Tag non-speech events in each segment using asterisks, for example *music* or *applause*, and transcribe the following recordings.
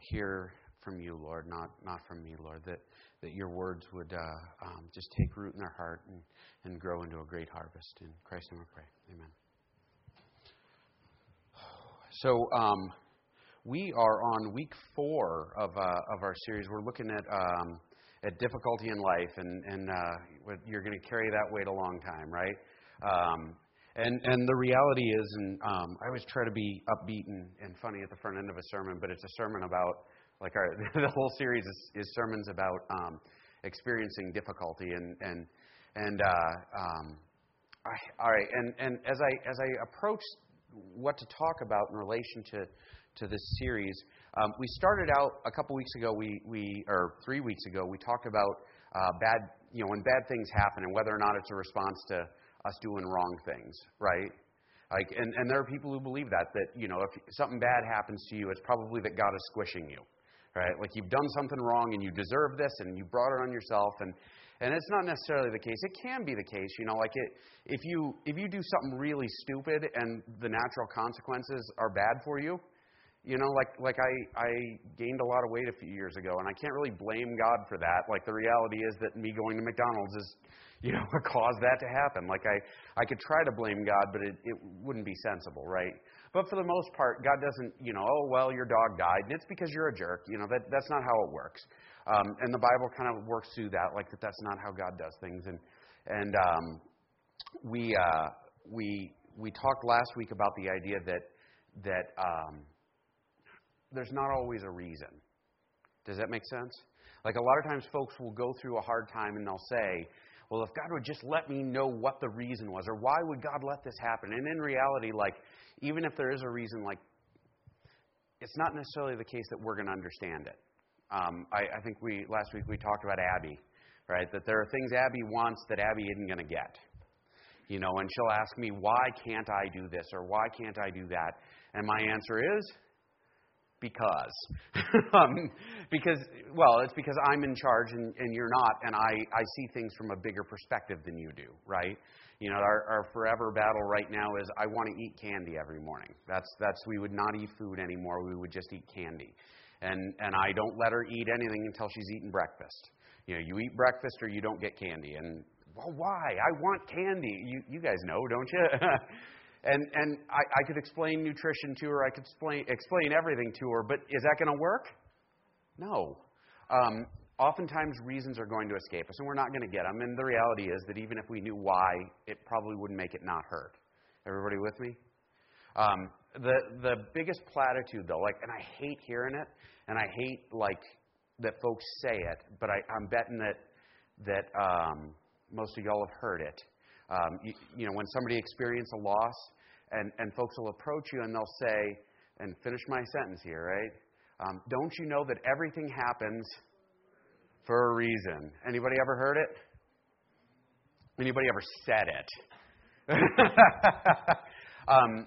hear from you, Lord, not, not from me, Lord, that, that your words would uh, um, just take root in their heart and, and grow into a great harvest. In Christ's name we pray. Amen. So, um, we are on week four of, uh, of our series. We're looking at, um, at difficulty in life, and, and uh, you're going to carry that weight a long time, right? Um, and, and the reality is, and um, I always try to be upbeat and, and funny at the front end of a sermon, but it's a sermon about, like our, *laughs* the whole series is, is sermons about um, experiencing difficulty. And, and, and uh, um, I, all right, and, and as, I, as I approach what to talk about in relation to to this series. Um, we started out a couple weeks ago, we, we or three weeks ago, we talked about uh, bad, you know, when bad things happen and whether or not it's a response to us doing wrong things, right? Like, and, and there are people who believe that, that, you know, if something bad happens to you, it's probably that God is squishing you, right? Like you've done something wrong and you deserve this and you brought it on yourself and, and it's not necessarily the case. It can be the case, you know, like it, if you, if you do something really stupid and the natural consequences are bad for you, you know, like like I I gained a lot of weight a few years ago, and I can't really blame God for that. Like the reality is that me going to McDonald's is, you know, *laughs* what caused that to happen. Like I I could try to blame God, but it it wouldn't be sensible, right? But for the most part, God doesn't, you know, oh well, your dog died, and it's because you're a jerk. You know, that that's not how it works. Um, and the Bible kind of works through that, like that that's not how God does things. And and um, we uh, we we talked last week about the idea that that um, there's not always a reason. Does that make sense? Like a lot of times, folks will go through a hard time and they'll say, well, if God would just let me know what the reason was, or why would God let this happen? And in reality, like, even if there is a reason, like, it's not necessarily the case that we're going to understand it. Um, I, I think we last week we talked about Abby, right? That there are things Abby wants that Abby isn't going to get. You know, and she'll ask me, why can't I do this or why can't I do that? And my answer is, because. *laughs* um, because, well, it's because I'm in charge and, and you're not, and I, I see things from a bigger perspective than you do, right? You know, our, our forever battle right now is I want to eat candy every morning. That's, that's, we would not eat food anymore, we would just eat candy. And, and I don't let her eat anything until she's eaten breakfast. You know, you eat breakfast or you don't get candy. And, well, why? I want candy. You, you guys know, don't you? *laughs* And, and I, I could explain nutrition to her, I could explain, explain everything to her, but is that going to work? No. Um, oftentimes, reasons are going to escape us, and we're not going to get them. And the reality is that even if we knew why, it probably wouldn't make it not hurt. Everybody with me? Um, the the biggest platitude, though, like, and I hate hearing it, and I hate like that folks say it, but I, I'm betting that that um, most of y'all have heard it. Um, you, you know, when somebody experiences a loss, and, and folks will approach you and they'll say, and finish my sentence here, right? Um, don't you know that everything happens for a reason? Anybody ever heard it? Anybody ever said it? *laughs* um,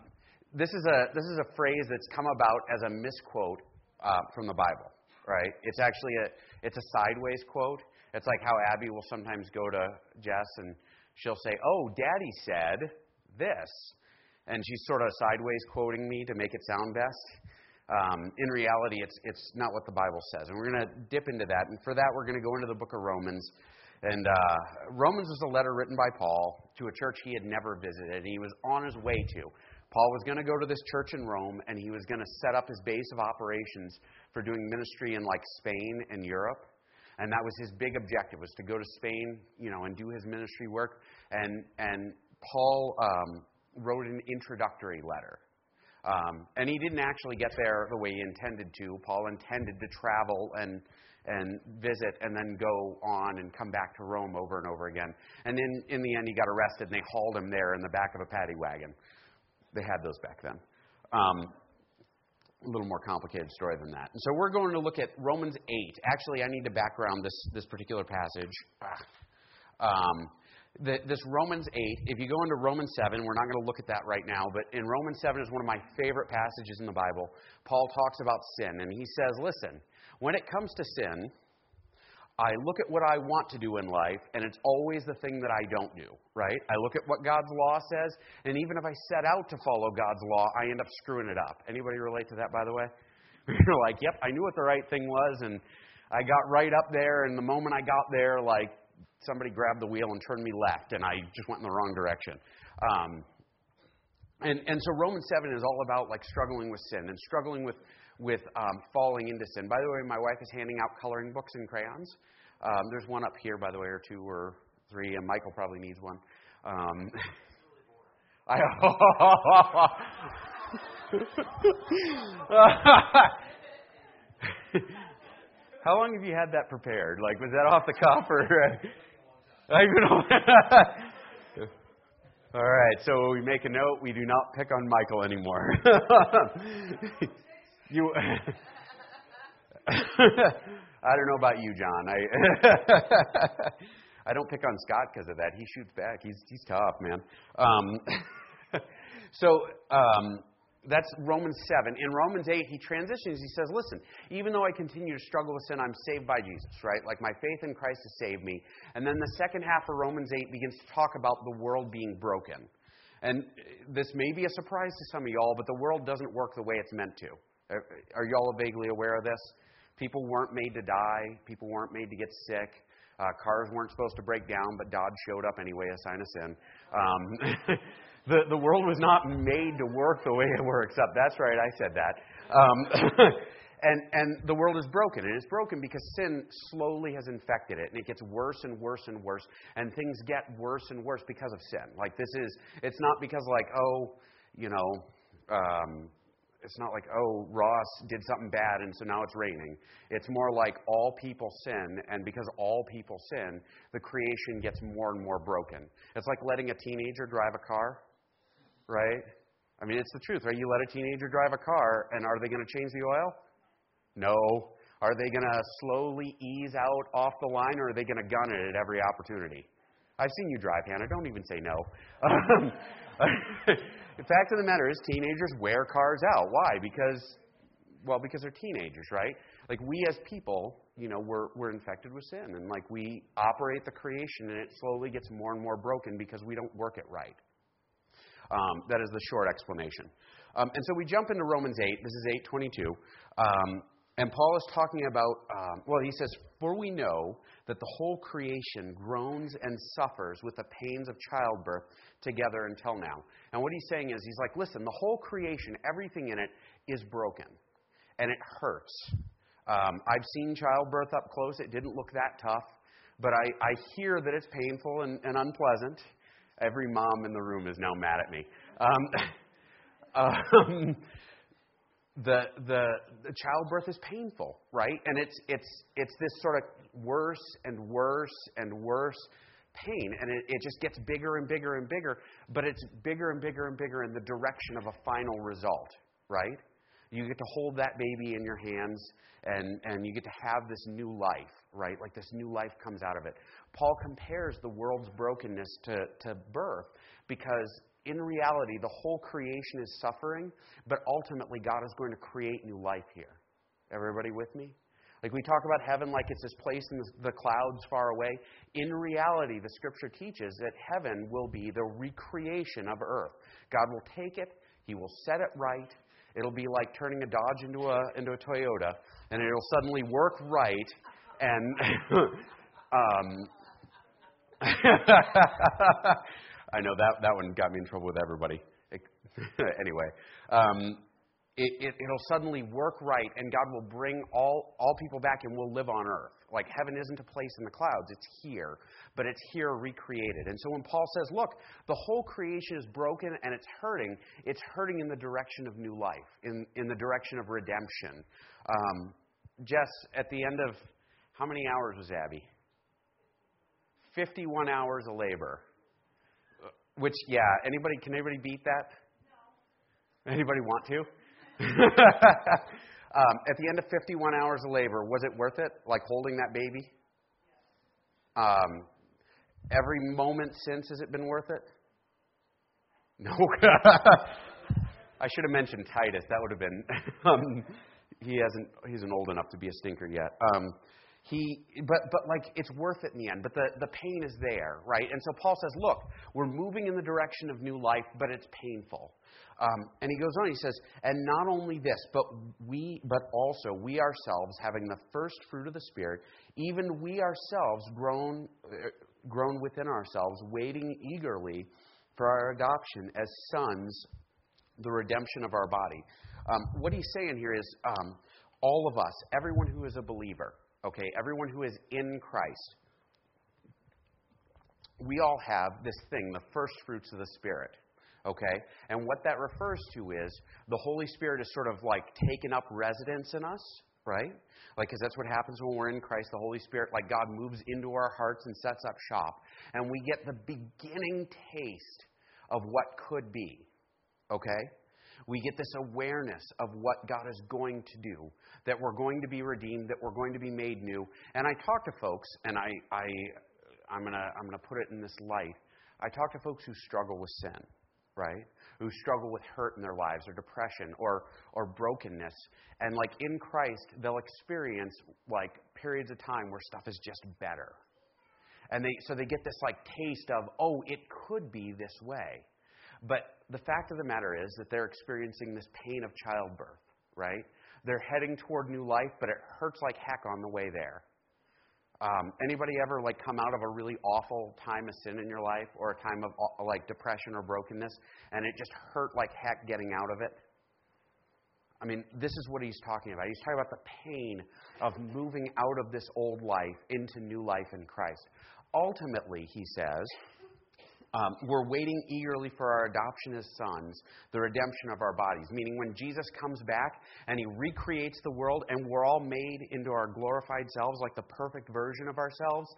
this is a this is a phrase that's come about as a misquote uh, from the Bible, right? It's actually a it's a sideways quote. It's like how Abby will sometimes go to Jess and she'll say, "Oh, Daddy said this," and she's sort of sideways quoting me to make it sound best. Um, in reality, it's, it's not what the Bible says. And we're going to dip into that. And for that, we're going to go into the book of Romans. And uh, Romans was a letter written by Paul to a church he had never visited, he was on his way to. Paul was going to go to this church in Rome, and he was going to set up his base of operations for doing ministry in like Spain and Europe. And that was his big objective was to go to Spain, you know, and do his ministry work. And and Paul um, wrote an introductory letter. Um, and he didn't actually get there the way he intended to. Paul intended to travel and and visit and then go on and come back to Rome over and over again. And then in the end, he got arrested and they hauled him there in the back of a paddy wagon. They had those back then. Um, a little more complicated story than that. And so we're going to look at Romans 8. Actually, I need to background this, this particular passage. Um, the, this Romans 8, if you go into Romans 7, we're not going to look at that right now, but in Romans 7 is one of my favorite passages in the Bible. Paul talks about sin, and he says, Listen, when it comes to sin, I look at what I want to do in life, and it's always the thing that I don't do, right? I look at what God's law says, and even if I set out to follow God's law, I end up screwing it up. Anybody relate to that, by the way? *laughs* You're like, yep, I knew what the right thing was, and I got right up there, and the moment I got there, like somebody grabbed the wheel and turned me left, and I just went in the wrong direction. Um, and, and so Romans 7 is all about like struggling with sin and struggling with, with um, falling into sin. By the way, my wife is handing out coloring books and crayons. Um, there's one up here, by the way, or two or three, and Michael probably needs one. Um, *laughs* I, *laughs* *laughs* How long have you had that prepared? Like, was that off the cuff or? *laughs* *laughs* All right, so we make a note. We do not pick on Michael anymore. *laughs* you. I don't know about you, John. I I don't pick on Scott because of that. He shoots back. He's he's tough, man. Um, so um, that's Romans 7. In Romans 8, he transitions. He says, Listen, even though I continue to struggle with sin, I'm saved by Jesus, right? Like my faith in Christ has saved me. And then the second half of Romans 8 begins to talk about the world being broken. And this may be a surprise to some of y'all, but the world doesn't work the way it's meant to. Are y'all vaguely aware of this? People weren't made to die, people weren't made to get sick. Uh, cars weren't supposed to break down, but God showed up anyway, a sign of sin. Um, *laughs* The, the world was not made to work the way it works up. That's right, I said that. Um, *laughs* and, and the world is broken. And it's broken because sin slowly has infected it. And it gets worse and worse and worse. And things get worse and worse because of sin. Like, this is, it's not because, like, oh, you know, um, it's not like, oh, Ross did something bad and so now it's raining. It's more like all people sin, and because all people sin, the creation gets more and more broken. It's like letting a teenager drive a car right? I mean, it's the truth, right? You let a teenager drive a car, and are they going to change the oil? No. Are they going to slowly ease out off the line, or are they going to gun it at every opportunity? I've seen you drive, Hannah. Don't even say no. *laughs* the fact of the matter is, teenagers wear cars out. Why? Because, well, because they're teenagers, right? Like we as people, you know, we're, we're infected with sin, and like we operate the creation, and it slowly gets more and more broken because we don't work it right. Um, that is the short explanation. Um, and so we jump into Romans 8. This is 822. Um, and Paul is talking about, um, well, he says, For we know that the whole creation groans and suffers with the pains of childbirth together until now. And what he's saying is, he's like, listen, the whole creation, everything in it is broken. And it hurts. Um, I've seen childbirth up close. It didn't look that tough. But I, I hear that it's painful and, and unpleasant. Every mom in the room is now mad at me. Um, *laughs* um, the, the, the childbirth is painful, right? And it's, it's, it's this sort of worse and worse and worse pain. And it, it just gets bigger and bigger and bigger, but it's bigger and bigger and bigger in the direction of a final result, right? You get to hold that baby in your hands and, and you get to have this new life, right? Like this new life comes out of it. Paul compares the world's brokenness to, to birth because in reality, the whole creation is suffering, but ultimately, God is going to create new life here. Everybody with me? Like we talk about heaven like it's this place in the clouds far away. In reality, the scripture teaches that heaven will be the recreation of earth. God will take it, He will set it right. It'll be like turning a Dodge into a, into a Toyota, and it'll suddenly work right. And *laughs* um, *laughs* I know that, that one got me in trouble with everybody. *laughs* anyway, um, it, it, it'll suddenly work right, and God will bring all, all people back and we'll live on earth. Like heaven isn't a place in the clouds, it's here, but it's here recreated. And so when Paul says, look, the whole creation is broken and it's hurting, it's hurting in the direction of new life, in, in the direction of redemption. Um, Jess, at the end of how many hours was Abby? 51 hours of labor. Which, yeah, anybody, can anybody beat that? No. Anybody want to? *laughs* um, at the end of 51 hours of labor, was it worth it? Like holding that baby? Um, every moment since, has it been worth it? No. *laughs* I should have mentioned Titus. That would have been. *laughs* Um, he hasn't. He's an old enough to be a stinker yet. Um, he, but, but like it's worth it in the end. But the, the pain is there, right? And so Paul says, look, we're moving in the direction of new life, but it's painful. Um, and he goes on, he says, and not only this, but we, but also we ourselves, having the first fruit of the Spirit, even we ourselves groan, uh, groan within ourselves, waiting eagerly for our adoption as sons, the redemption of our body. Um, what he's saying here is um, all of us, everyone who is a believer, okay, everyone who is in Christ, we all have this thing, the first fruits of the Spirit. Okay? And what that refers to is the Holy Spirit is sort of like taken up residence in us, right? Like, because that's what happens when we're in Christ. The Holy Spirit, like God, moves into our hearts and sets up shop. And we get the beginning taste of what could be. Okay? We get this awareness of what God is going to do, that we're going to be redeemed, that we're going to be made new. And I talk to folks, and I, I, I'm going to I'm going to put it in this light. I talk to folks who struggle with sin right? Who struggle with hurt in their lives or depression or, or brokenness. And like in Christ, they'll experience like periods of time where stuff is just better. And they, so they get this like taste of, oh, it could be this way. But the fact of the matter is that they're experiencing this pain of childbirth, right? They're heading toward new life, but it hurts like heck on the way there. Um, anybody ever like come out of a really awful time of sin in your life or a time of uh, like depression or brokenness and it just hurt like heck getting out of it? I mean, this is what he's talking about. He's talking about the pain of moving out of this old life into new life in Christ. Ultimately, he says, um, we're waiting eagerly for our adoption as sons, the redemption of our bodies. Meaning, when Jesus comes back and he recreates the world and we're all made into our glorified selves, like the perfect version of ourselves,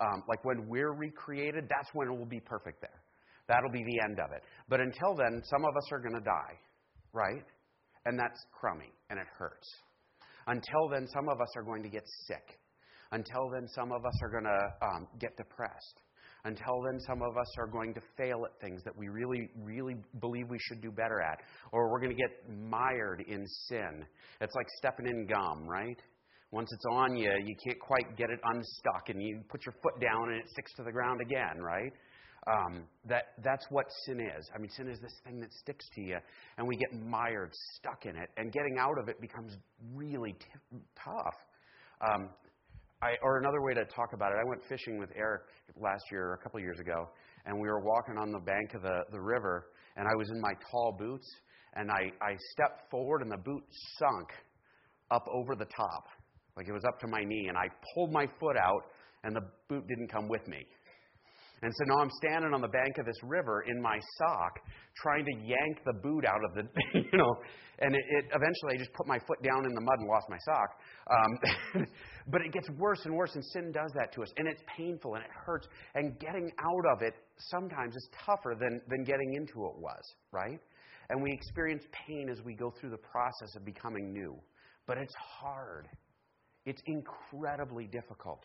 um, like when we're recreated, that's when it will be perfect there. That'll be the end of it. But until then, some of us are going to die, right? And that's crummy and it hurts. Until then, some of us are going to get sick. Until then, some of us are going to um, get depressed. Until then, some of us are going to fail at things that we really, really believe we should do better at. Or we're going to get mired in sin. It's like stepping in gum, right? Once it's on you, you can't quite get it unstuck, and you put your foot down and it sticks to the ground again, right? Um, that, that's what sin is. I mean, sin is this thing that sticks to you, and we get mired, stuck in it, and getting out of it becomes really t- tough. Um, I, or another way to talk about it, I went fishing with Eric last year, a couple of years ago, and we were walking on the bank of the, the river, and I was in my tall boots, and I, I stepped forward, and the boot sunk up over the top. Like it was up to my knee, and I pulled my foot out, and the boot didn't come with me. And so now I'm standing on the bank of this river in my sock, trying to yank the boot out of the, *laughs* you know, and it, it eventually I just put my foot down in the mud and lost my sock. Um, *laughs* but it gets worse and worse, and sin does that to us, and it's painful and it hurts. And getting out of it sometimes is tougher than than getting into it was, right? And we experience pain as we go through the process of becoming new, but it's hard. It's incredibly difficult.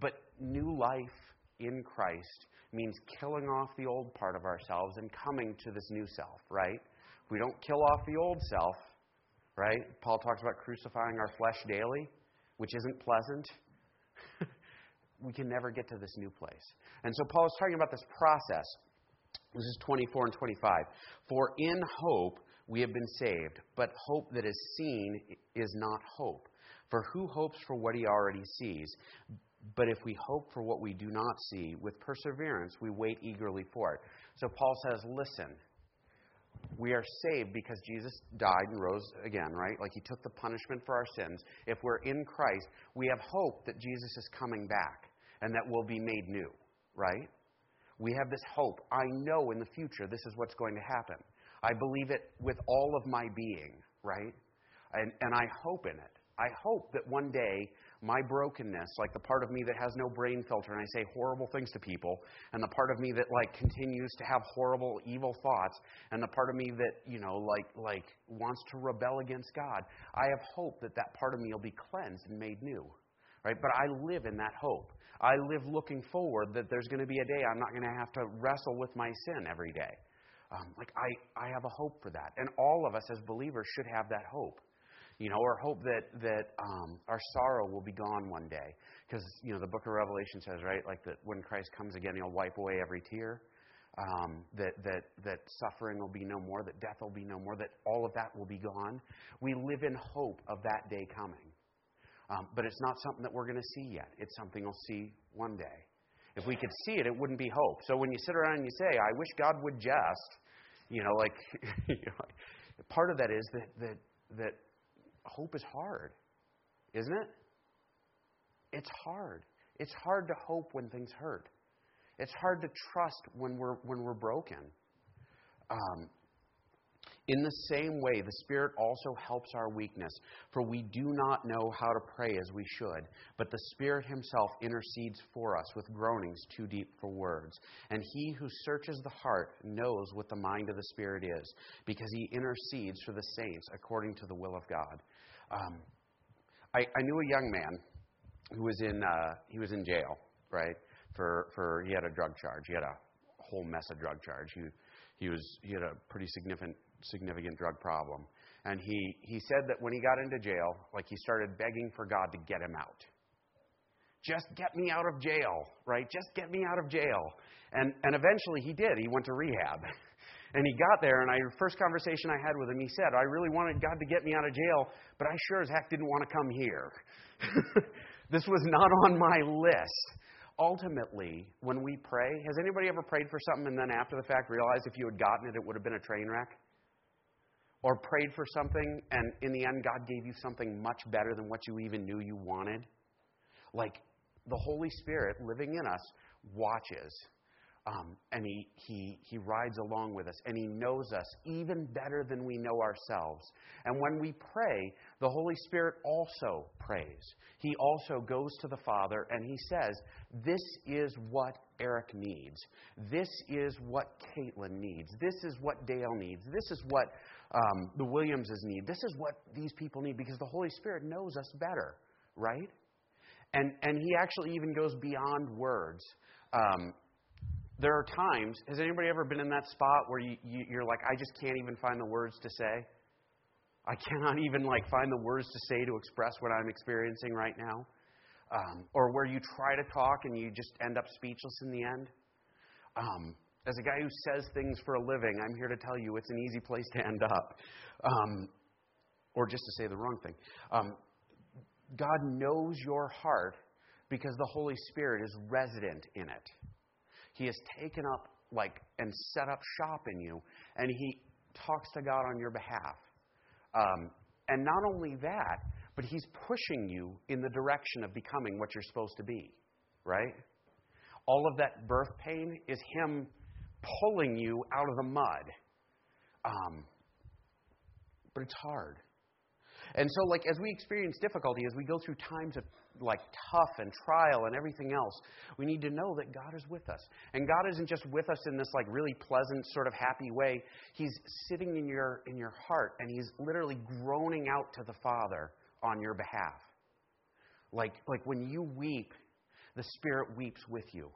But new life in Christ means killing off the old part of ourselves and coming to this new self, right? We don't kill off the old self, right? Paul talks about crucifying our flesh daily, which isn't pleasant. *laughs* we can never get to this new place. And so Paul is talking about this process. This is 24 and 25. For in hope we have been saved, but hope that is seen is not hope. For who hopes for what he already sees? But if we hope for what we do not see, with perseverance we wait eagerly for it. So Paul says, listen, we are saved because Jesus died and rose again, right? Like he took the punishment for our sins. If we're in Christ, we have hope that Jesus is coming back and that we'll be made new, right? We have this hope. I know in the future this is what's going to happen. I believe it with all of my being, right? And, and I hope in it. I hope that one day my brokenness, like the part of me that has no brain filter and I say horrible things to people, and the part of me that like continues to have horrible, evil thoughts, and the part of me that you know like like wants to rebel against God, I have hope that that part of me will be cleansed and made new, right? But I live in that hope. I live looking forward that there's going to be a day I'm not going to have to wrestle with my sin every day. Um, like I, I have a hope for that, and all of us as believers should have that hope you know, or hope that that um, our sorrow will be gone one day, because you know the Book of Revelation says, right, like that when Christ comes again, He'll wipe away every tear. um, that, that, that suffering will be no more, that death will be no more, that all of that will be gone. We live in hope of that day coming. Um, but it's not something that we're going to see yet. It's something we'll see one day. If we could see it, it wouldn't be hope. So when you sit around and you say, I wish God would just, you know, like, *laughs* you know, part of that is that, that, that hope is hard, isn't it? It's hard. It's hard to hope when things hurt. It's hard to trust when we're, when we're broken. Um, in the same way, the Spirit also helps our weakness, for we do not know how to pray as we should, but the Spirit Himself intercedes for us with groanings too deep for words. And He who searches the heart knows what the mind of the Spirit is, because He intercedes for the saints according to the will of God. Um, I, I, knew a young man who was in, uh, he was in jail, right? For, for, he had a drug charge. He had a whole mess of drug charge. He, he, was, he had a pretty significant significant drug problem. And he, he said that when he got into jail, like he started begging for God to get him out. Just get me out of jail, right? Just get me out of jail. And, and eventually he did. He went to rehab. *laughs* And he got there, and I first conversation I had with him, he said, I really wanted God to get me out of jail, but I sure as heck didn't want to come here. *laughs* this was not on my list ultimately, when we pray, has anybody ever prayed for something and then after the fact realized if you had gotten it, it would have been a train wreck? or prayed for something and in the end God gave you something much better than what you even knew you wanted? Like the Holy Spirit living in us watches. Um, and he, he, he rides along with us, and He knows us even better than we know ourselves. And when we pray, the Holy Spirit also prays. He also goes to the Father and He says, This is what Eric needs. This is what Caitlin needs. This is what Dale needs. This is what um, the Williamses need. This is what these people need because the Holy Spirit knows us better, right? And, and He actually even goes beyond words. Um, there are times, has anybody ever been in that spot where you, you, you're like, I just can't even find the words to say? I cannot even like find the words to say to express what I'm experiencing right now. Um, or where you try to talk and you just end up speechless in the end. Um, as a guy who says things for a living, I'm here to tell you it's an easy place to end up. Um, or just to say the wrong thing. Um, God knows your heart because the Holy Spirit is resident in it. He has taken up like and set up shop in you, and He talks to God on your behalf. Um, and not only that, but He's pushing you in the direction of becoming what you're supposed to be, right? All of that birth pain is Him pulling you out of the mud. Um, but it's hard. And so, like, as we experience difficulty, as we go through times of like tough and trial and everything else, we need to know that God is with us. And God isn't just with us in this like really pleasant, sort of happy way. He's sitting in your in your heart and He's literally groaning out to the Father on your behalf. Like like when you weep, the Spirit weeps with you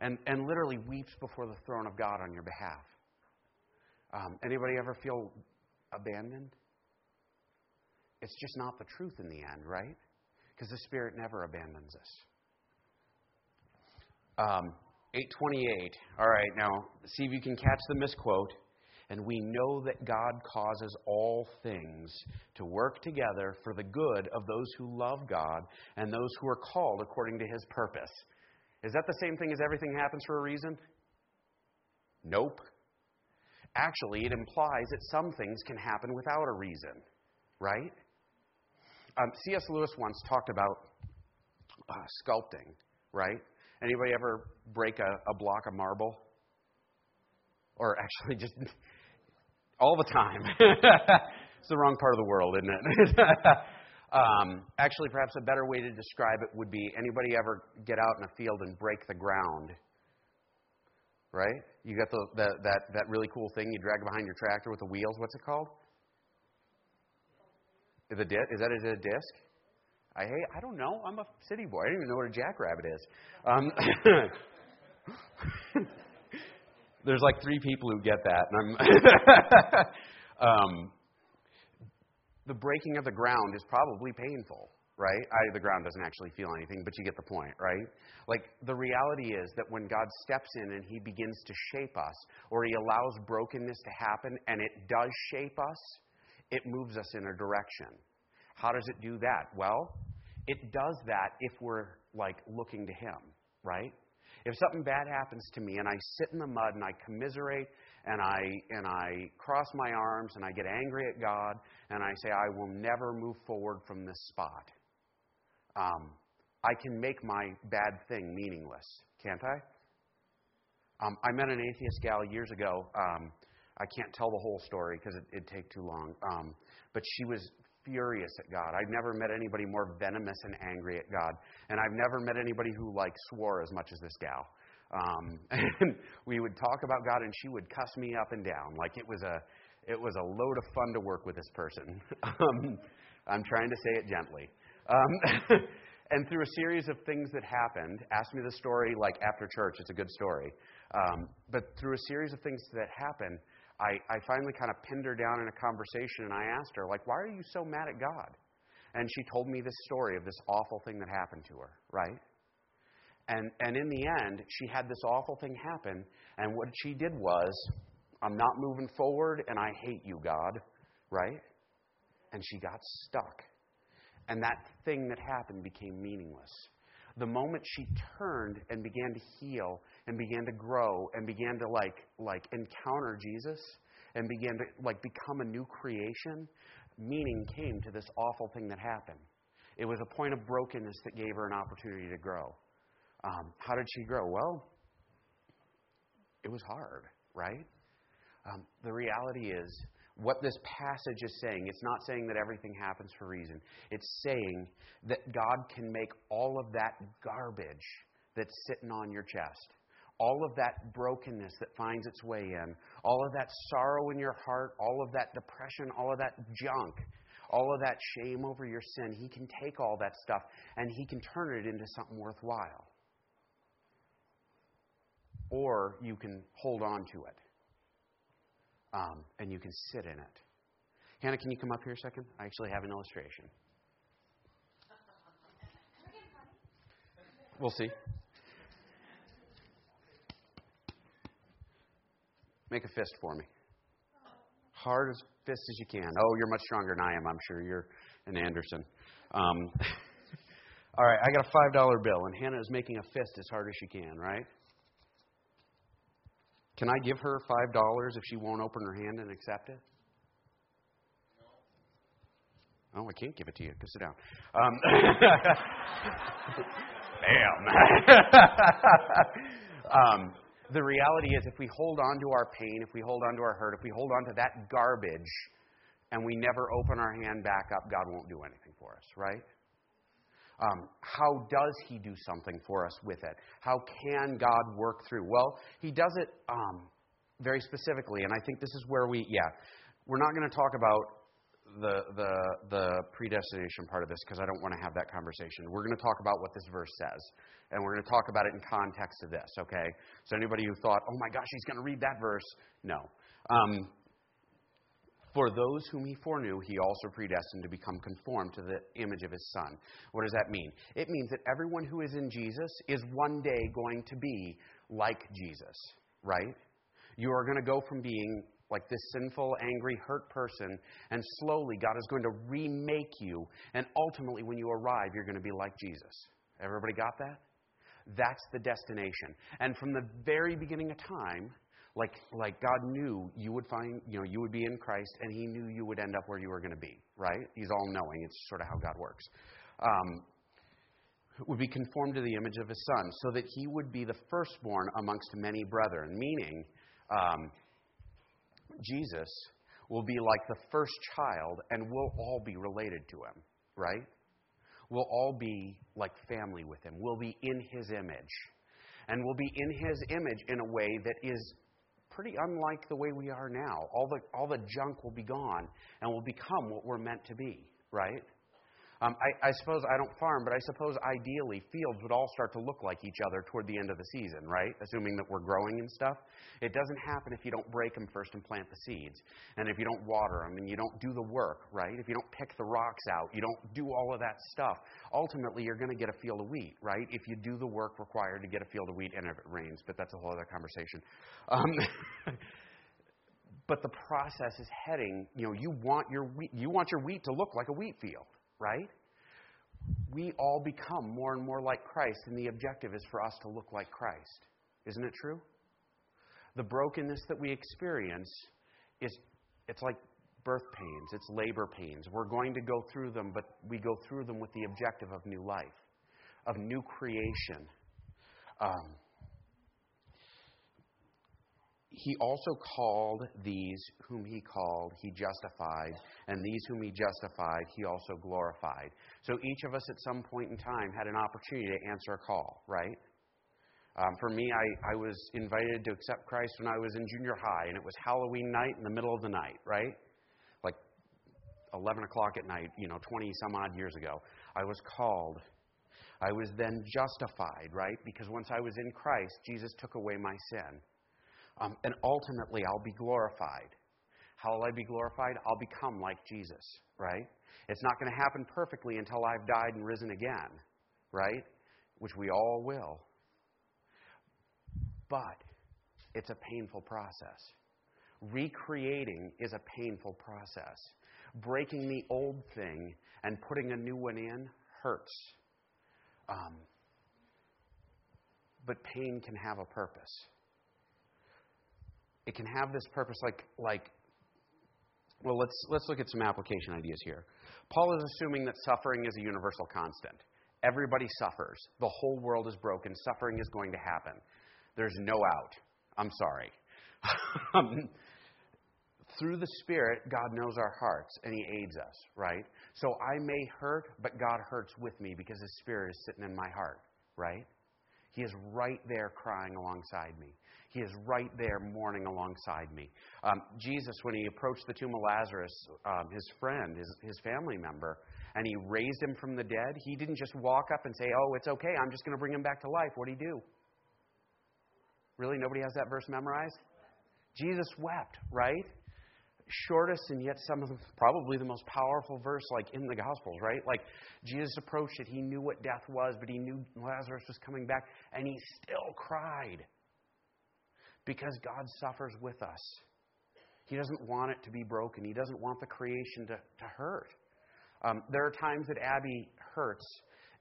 and, and literally weeps before the throne of God on your behalf. Um, anybody ever feel abandoned? It's just not the truth in the end, right? Because the Spirit never abandons us. Um, 828. All right, now see if you can catch the misquote. And we know that God causes all things to work together for the good of those who love God and those who are called according to his purpose. Is that the same thing as everything happens for a reason? Nope. Actually, it implies that some things can happen without a reason, right? Um, C.S. Lewis once talked about uh, sculpting, right? Anybody ever break a, a block of marble? Or actually, just *laughs* all the time. *laughs* it's the wrong part of the world, isn't it? *laughs* Um, actually, perhaps a better way to describe it would be anybody ever get out in a field and break the ground? Right? You got the, the, that, that really cool thing you drag behind your tractor with the wheels. What's it called? The di- is that a disc? I hate. I don't know. I'm a city boy. I don't even know what a jackrabbit is. Um, *laughs* there's like three people who get that, and I'm. *laughs* um, the breaking of the ground is probably painful, right? I, the ground doesn't actually feel anything, but you get the point, right? Like, the reality is that when God steps in and He begins to shape us, or He allows brokenness to happen, and it does shape us, it moves us in a direction. How does it do that? Well, it does that if we're, like, looking to Him, right? If something bad happens to me and I sit in the mud and I commiserate and I, and I cross my arms and I get angry at God and I say, I will never move forward from this spot, um, I can make my bad thing meaningless, can't I? Um, I met an atheist gal years ago. Um, I can't tell the whole story because it, it'd take too long. Um, but she was furious at God. I've never met anybody more venomous and angry at God. And I've never met anybody who like swore as much as this gal. Um, *laughs* and we would talk about God, and she would cuss me up and down like it was a it was a load of fun to work with this person. *laughs* um, I'm trying to say it gently. Um, *laughs* and through a series of things that happened, ask me the story like after church. It's a good story. Um, but through a series of things that happened, I, I finally kind of pinned her down in a conversation, and I asked her, like, why are you so mad at God? And she told me this story of this awful thing that happened to her, right? And, and in the end, she had this awful thing happen, and what she did was, I'm not moving forward, and I hate you, God, right? And she got stuck. And that thing that happened became meaningless. The moment she turned and began to heal and began to grow and began to like like encounter Jesus and began to like become a new creation, meaning came to this awful thing that happened. It was a point of brokenness that gave her an opportunity to grow. Um, how did she grow? Well, it was hard, right? Um, the reality is, what this passage is saying, it's not saying that everything happens for a reason. It's saying that God can make all of that garbage that's sitting on your chest, all of that brokenness that finds its way in, all of that sorrow in your heart, all of that depression, all of that junk, all of that shame over your sin, He can take all that stuff and He can turn it into something worthwhile. Or you can hold on to it um, and you can sit in it. Hannah, can you come up here a second? I actually have an illustration. We'll see. Make a fist for me. Hard as fist as you can. Oh, you're much stronger than I am. I'm sure you're an Anderson. Um, *laughs* all right, I got a five dollar bill, and Hannah is making a fist as hard as she can. Right? Can I give her five dollars if she won't open her hand and accept it? Oh, I can't give it to you. Go sit down. Um, *laughs* Bam. *laughs* um, the reality is, if we hold on to our pain, if we hold on to our hurt, if we hold on to that garbage, and we never open our hand back up, God won't do anything for us, right? Um, how does He do something for us with it? How can God work through? Well, He does it um, very specifically, and I think this is where we, yeah, we're not going to talk about the, the, the predestination part of this because I don't want to have that conversation. We're going to talk about what this verse says, and we're going to talk about it in context of this, okay? So, anybody who thought, oh my gosh, he's going to read that verse, no. Um, for those whom he foreknew, he also predestined to become conformed to the image of his Son. What does that mean? It means that everyone who is in Jesus is one day going to be like Jesus, right? You are going to go from being like this sinful, angry, hurt person, and slowly God is going to remake you, and ultimately, when you arrive, you're going to be like Jesus. Everybody got that? That's the destination. And from the very beginning of time, like, like God knew you would find, you know, you would be in Christ, and He knew you would end up where you were going to be, right? He's all knowing. It's sort of how God works. Um, would be conformed to the image of His Son, so that He would be the firstborn amongst many brethren, meaning, um, Jesus will be like the first child, and we'll all be related to Him, right? We'll all be like family with Him. We'll be in His image. And we'll be in His image in a way that is pretty unlike the way we are now. All the, all the junk will be gone and will become what we're meant to be, right? Um, I, I suppose I don't farm, but I suppose ideally fields would all start to look like each other toward the end of the season, right? Assuming that we're growing and stuff. It doesn't happen if you don't break them first and plant the seeds, and if you don't water them, and you don't do the work, right? If you don't pick the rocks out, you don't do all of that stuff. Ultimately, you're going to get a field of wheat, right? If you do the work required to get a field of wheat, and if it rains, but that's a whole other conversation. Um, *laughs* but the process is heading. You know, you want your wheat, you want your wheat to look like a wheat field right? We all become more and more like Christ, and the objective is for us to look like Christ. Isn't it true? The brokenness that we experience is it's like birth pains, it's labor pains. We're going to go through them, but we go through them with the objective of new life, of new creation. Um, he also called these whom he called, he justified, and these whom he justified, he also glorified. So each of us at some point in time had an opportunity to answer a call, right? Um, for me, I, I was invited to accept Christ when I was in junior high, and it was Halloween night in the middle of the night, right? Like 11 o'clock at night, you know, 20 some odd years ago. I was called. I was then justified, right? Because once I was in Christ, Jesus took away my sin. Um, and ultimately, I'll be glorified. How will I be glorified? I'll become like Jesus, right? It's not going to happen perfectly until I've died and risen again, right? Which we all will. But it's a painful process. Recreating is a painful process. Breaking the old thing and putting a new one in hurts. Um, but pain can have a purpose it can have this purpose like like well let's let's look at some application ideas here. Paul is assuming that suffering is a universal constant. Everybody suffers. The whole world is broken. Suffering is going to happen. There's no out. I'm sorry. *laughs* Um, through the spirit god knows our hearts and he aids us right? So i may hurt but god hurts with me because his spirit is sitting in my heart right? He is right there crying alongside me he is right there mourning alongside me. Um, Jesus, when he approached the tomb of Lazarus, um, his friend, his, his family member, and he raised him from the dead, he didn't just walk up and say, Oh, it's okay, I'm just going to bring him back to life. What did he do? Really? Nobody has that verse memorized? Jesus wept, right? Shortest and yet some of probably the most powerful verse like in the Gospels, right? Like Jesus approached it, he knew what death was, but he knew Lazarus was coming back, and he still cried because God suffers with us. He doesn't want it to be broken, He doesn't want the creation to, to hurt. Um, there are times that Abby hurts,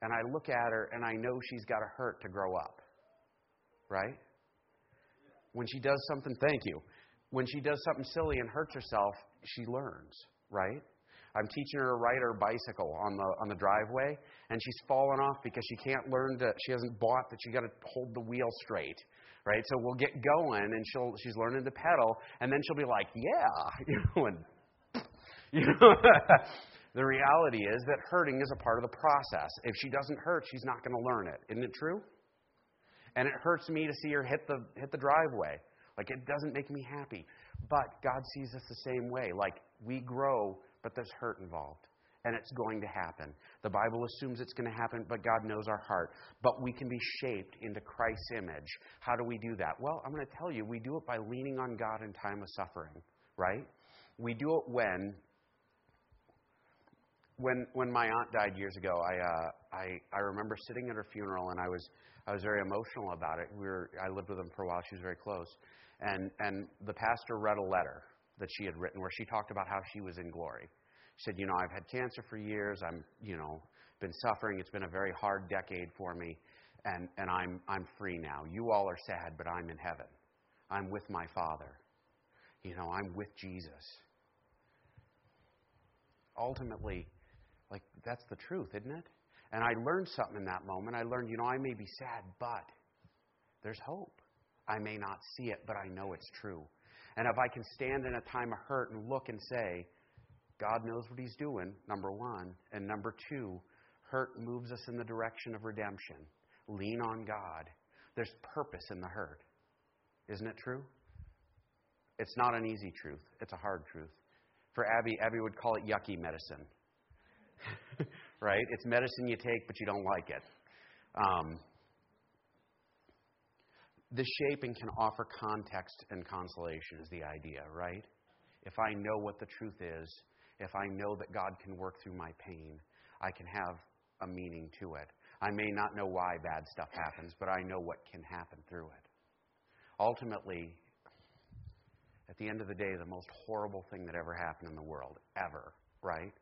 and I look at her and I know she's got to hurt to grow up. Right? When she does something, thank you. When she does something silly and hurts herself, she learns, right? I'm teaching her to ride her bicycle on the on the driveway, and she's fallen off because she can't learn to. She hasn't bought that. She got to hold the wheel straight, right? So we'll get going, and she'll she's learning to pedal, and then she'll be like, "Yeah," *laughs* you know, and *laughs* you know. *laughs* the reality is that hurting is a part of the process. If she doesn't hurt, she's not going to learn it. Isn't it true? And it hurts me to see her hit the hit the driveway. Like it doesn't make me happy. But God sees us the same way. Like we grow, but there's hurt involved and it's going to happen. The Bible assumes it's going to happen, but God knows our heart. But we can be shaped into Christ's image. How do we do that? Well, I'm going to tell you, we do it by leaning on God in time of suffering, right? We do it when when when my aunt died years ago, I uh, I I remember sitting at her funeral and I was I was very emotional about it. We were I lived with them for a while. She was very close, and and the pastor read a letter that she had written where she talked about how she was in glory. She said, You know, I've had cancer for years. I'm, you know, been suffering. It's been a very hard decade for me, and, and I'm, I'm free now. You all are sad, but I'm in heaven. I'm with my Father. You know, I'm with Jesus. Ultimately, like, that's the truth, isn't it? And I learned something in that moment. I learned, you know, I may be sad, but there's hope. I may not see it, but I know it's true. And if I can stand in a time of hurt and look and say, God knows what He's doing, number one. And number two, hurt moves us in the direction of redemption. Lean on God. There's purpose in the hurt. Isn't it true? It's not an easy truth, it's a hard truth. For Abby, Abby would call it yucky medicine. *laughs* right? It's medicine you take, but you don't like it. Um, the shaping can offer context and consolation, is the idea, right? If I know what the truth is, if I know that God can work through my pain, I can have a meaning to it. I may not know why bad stuff happens, but I know what can happen through it. Ultimately, at the end of the day, the most horrible thing that ever happened in the world, ever, right?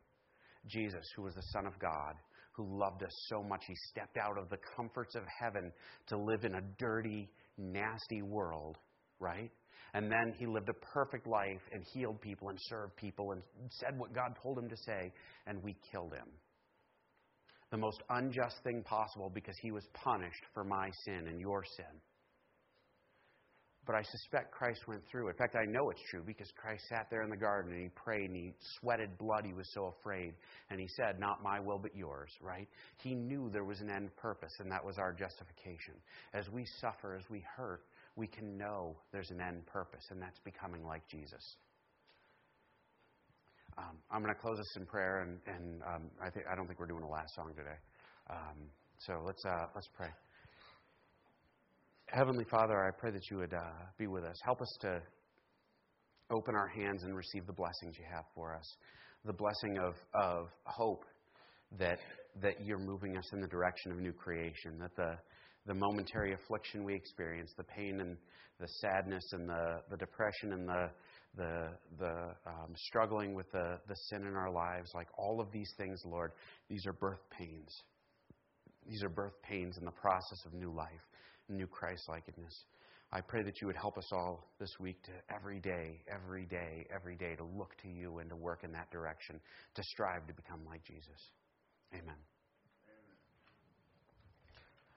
Jesus, who was the Son of God, who loved us so much, he stepped out of the comforts of heaven to live in a dirty, nasty world, right? And then he lived a perfect life and healed people and served people and said what God told him to say, and we killed him. The most unjust thing possible because he was punished for my sin and your sin. But I suspect Christ went through. In fact, I know it's true because Christ sat there in the garden and he prayed and he sweated blood. He was so afraid. And he said, Not my will, but yours, right? He knew there was an end purpose, and that was our justification. As we suffer, as we hurt, we can know there's an end purpose, and that's becoming like Jesus. Um, I'm going to close this in prayer, and, and um, I, think, I don't think we're doing a last song today. Um, so let's, uh, let's pray. Heavenly Father, I pray that you would uh, be with us. Help us to open our hands and receive the blessings you have for us. The blessing of, of hope that, that you're moving us in the direction of new creation, that the, the momentary affliction we experience, the pain and the sadness and the, the depression and the, the, the um, struggling with the, the sin in our lives, like all of these things, Lord, these are birth pains. These are birth pains in the process of new life new Christ likeness. I pray that you would help us all this week to every day, every day, every day to look to you and to work in that direction, to strive to become like Jesus. Amen.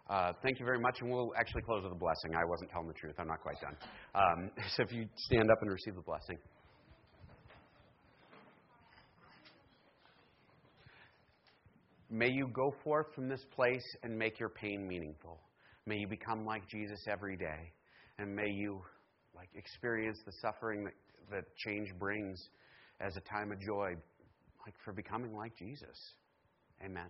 Uh, thank you very much, and we'll actually close with a blessing. I wasn't telling the truth. I'm not quite done. Um, *laughs* so if you stand up and receive the blessing. May you go forth from this place and make your pain meaningful. May you become like Jesus every day. And may you like experience the suffering that, that change brings as a time of joy, like for becoming like Jesus. Amen.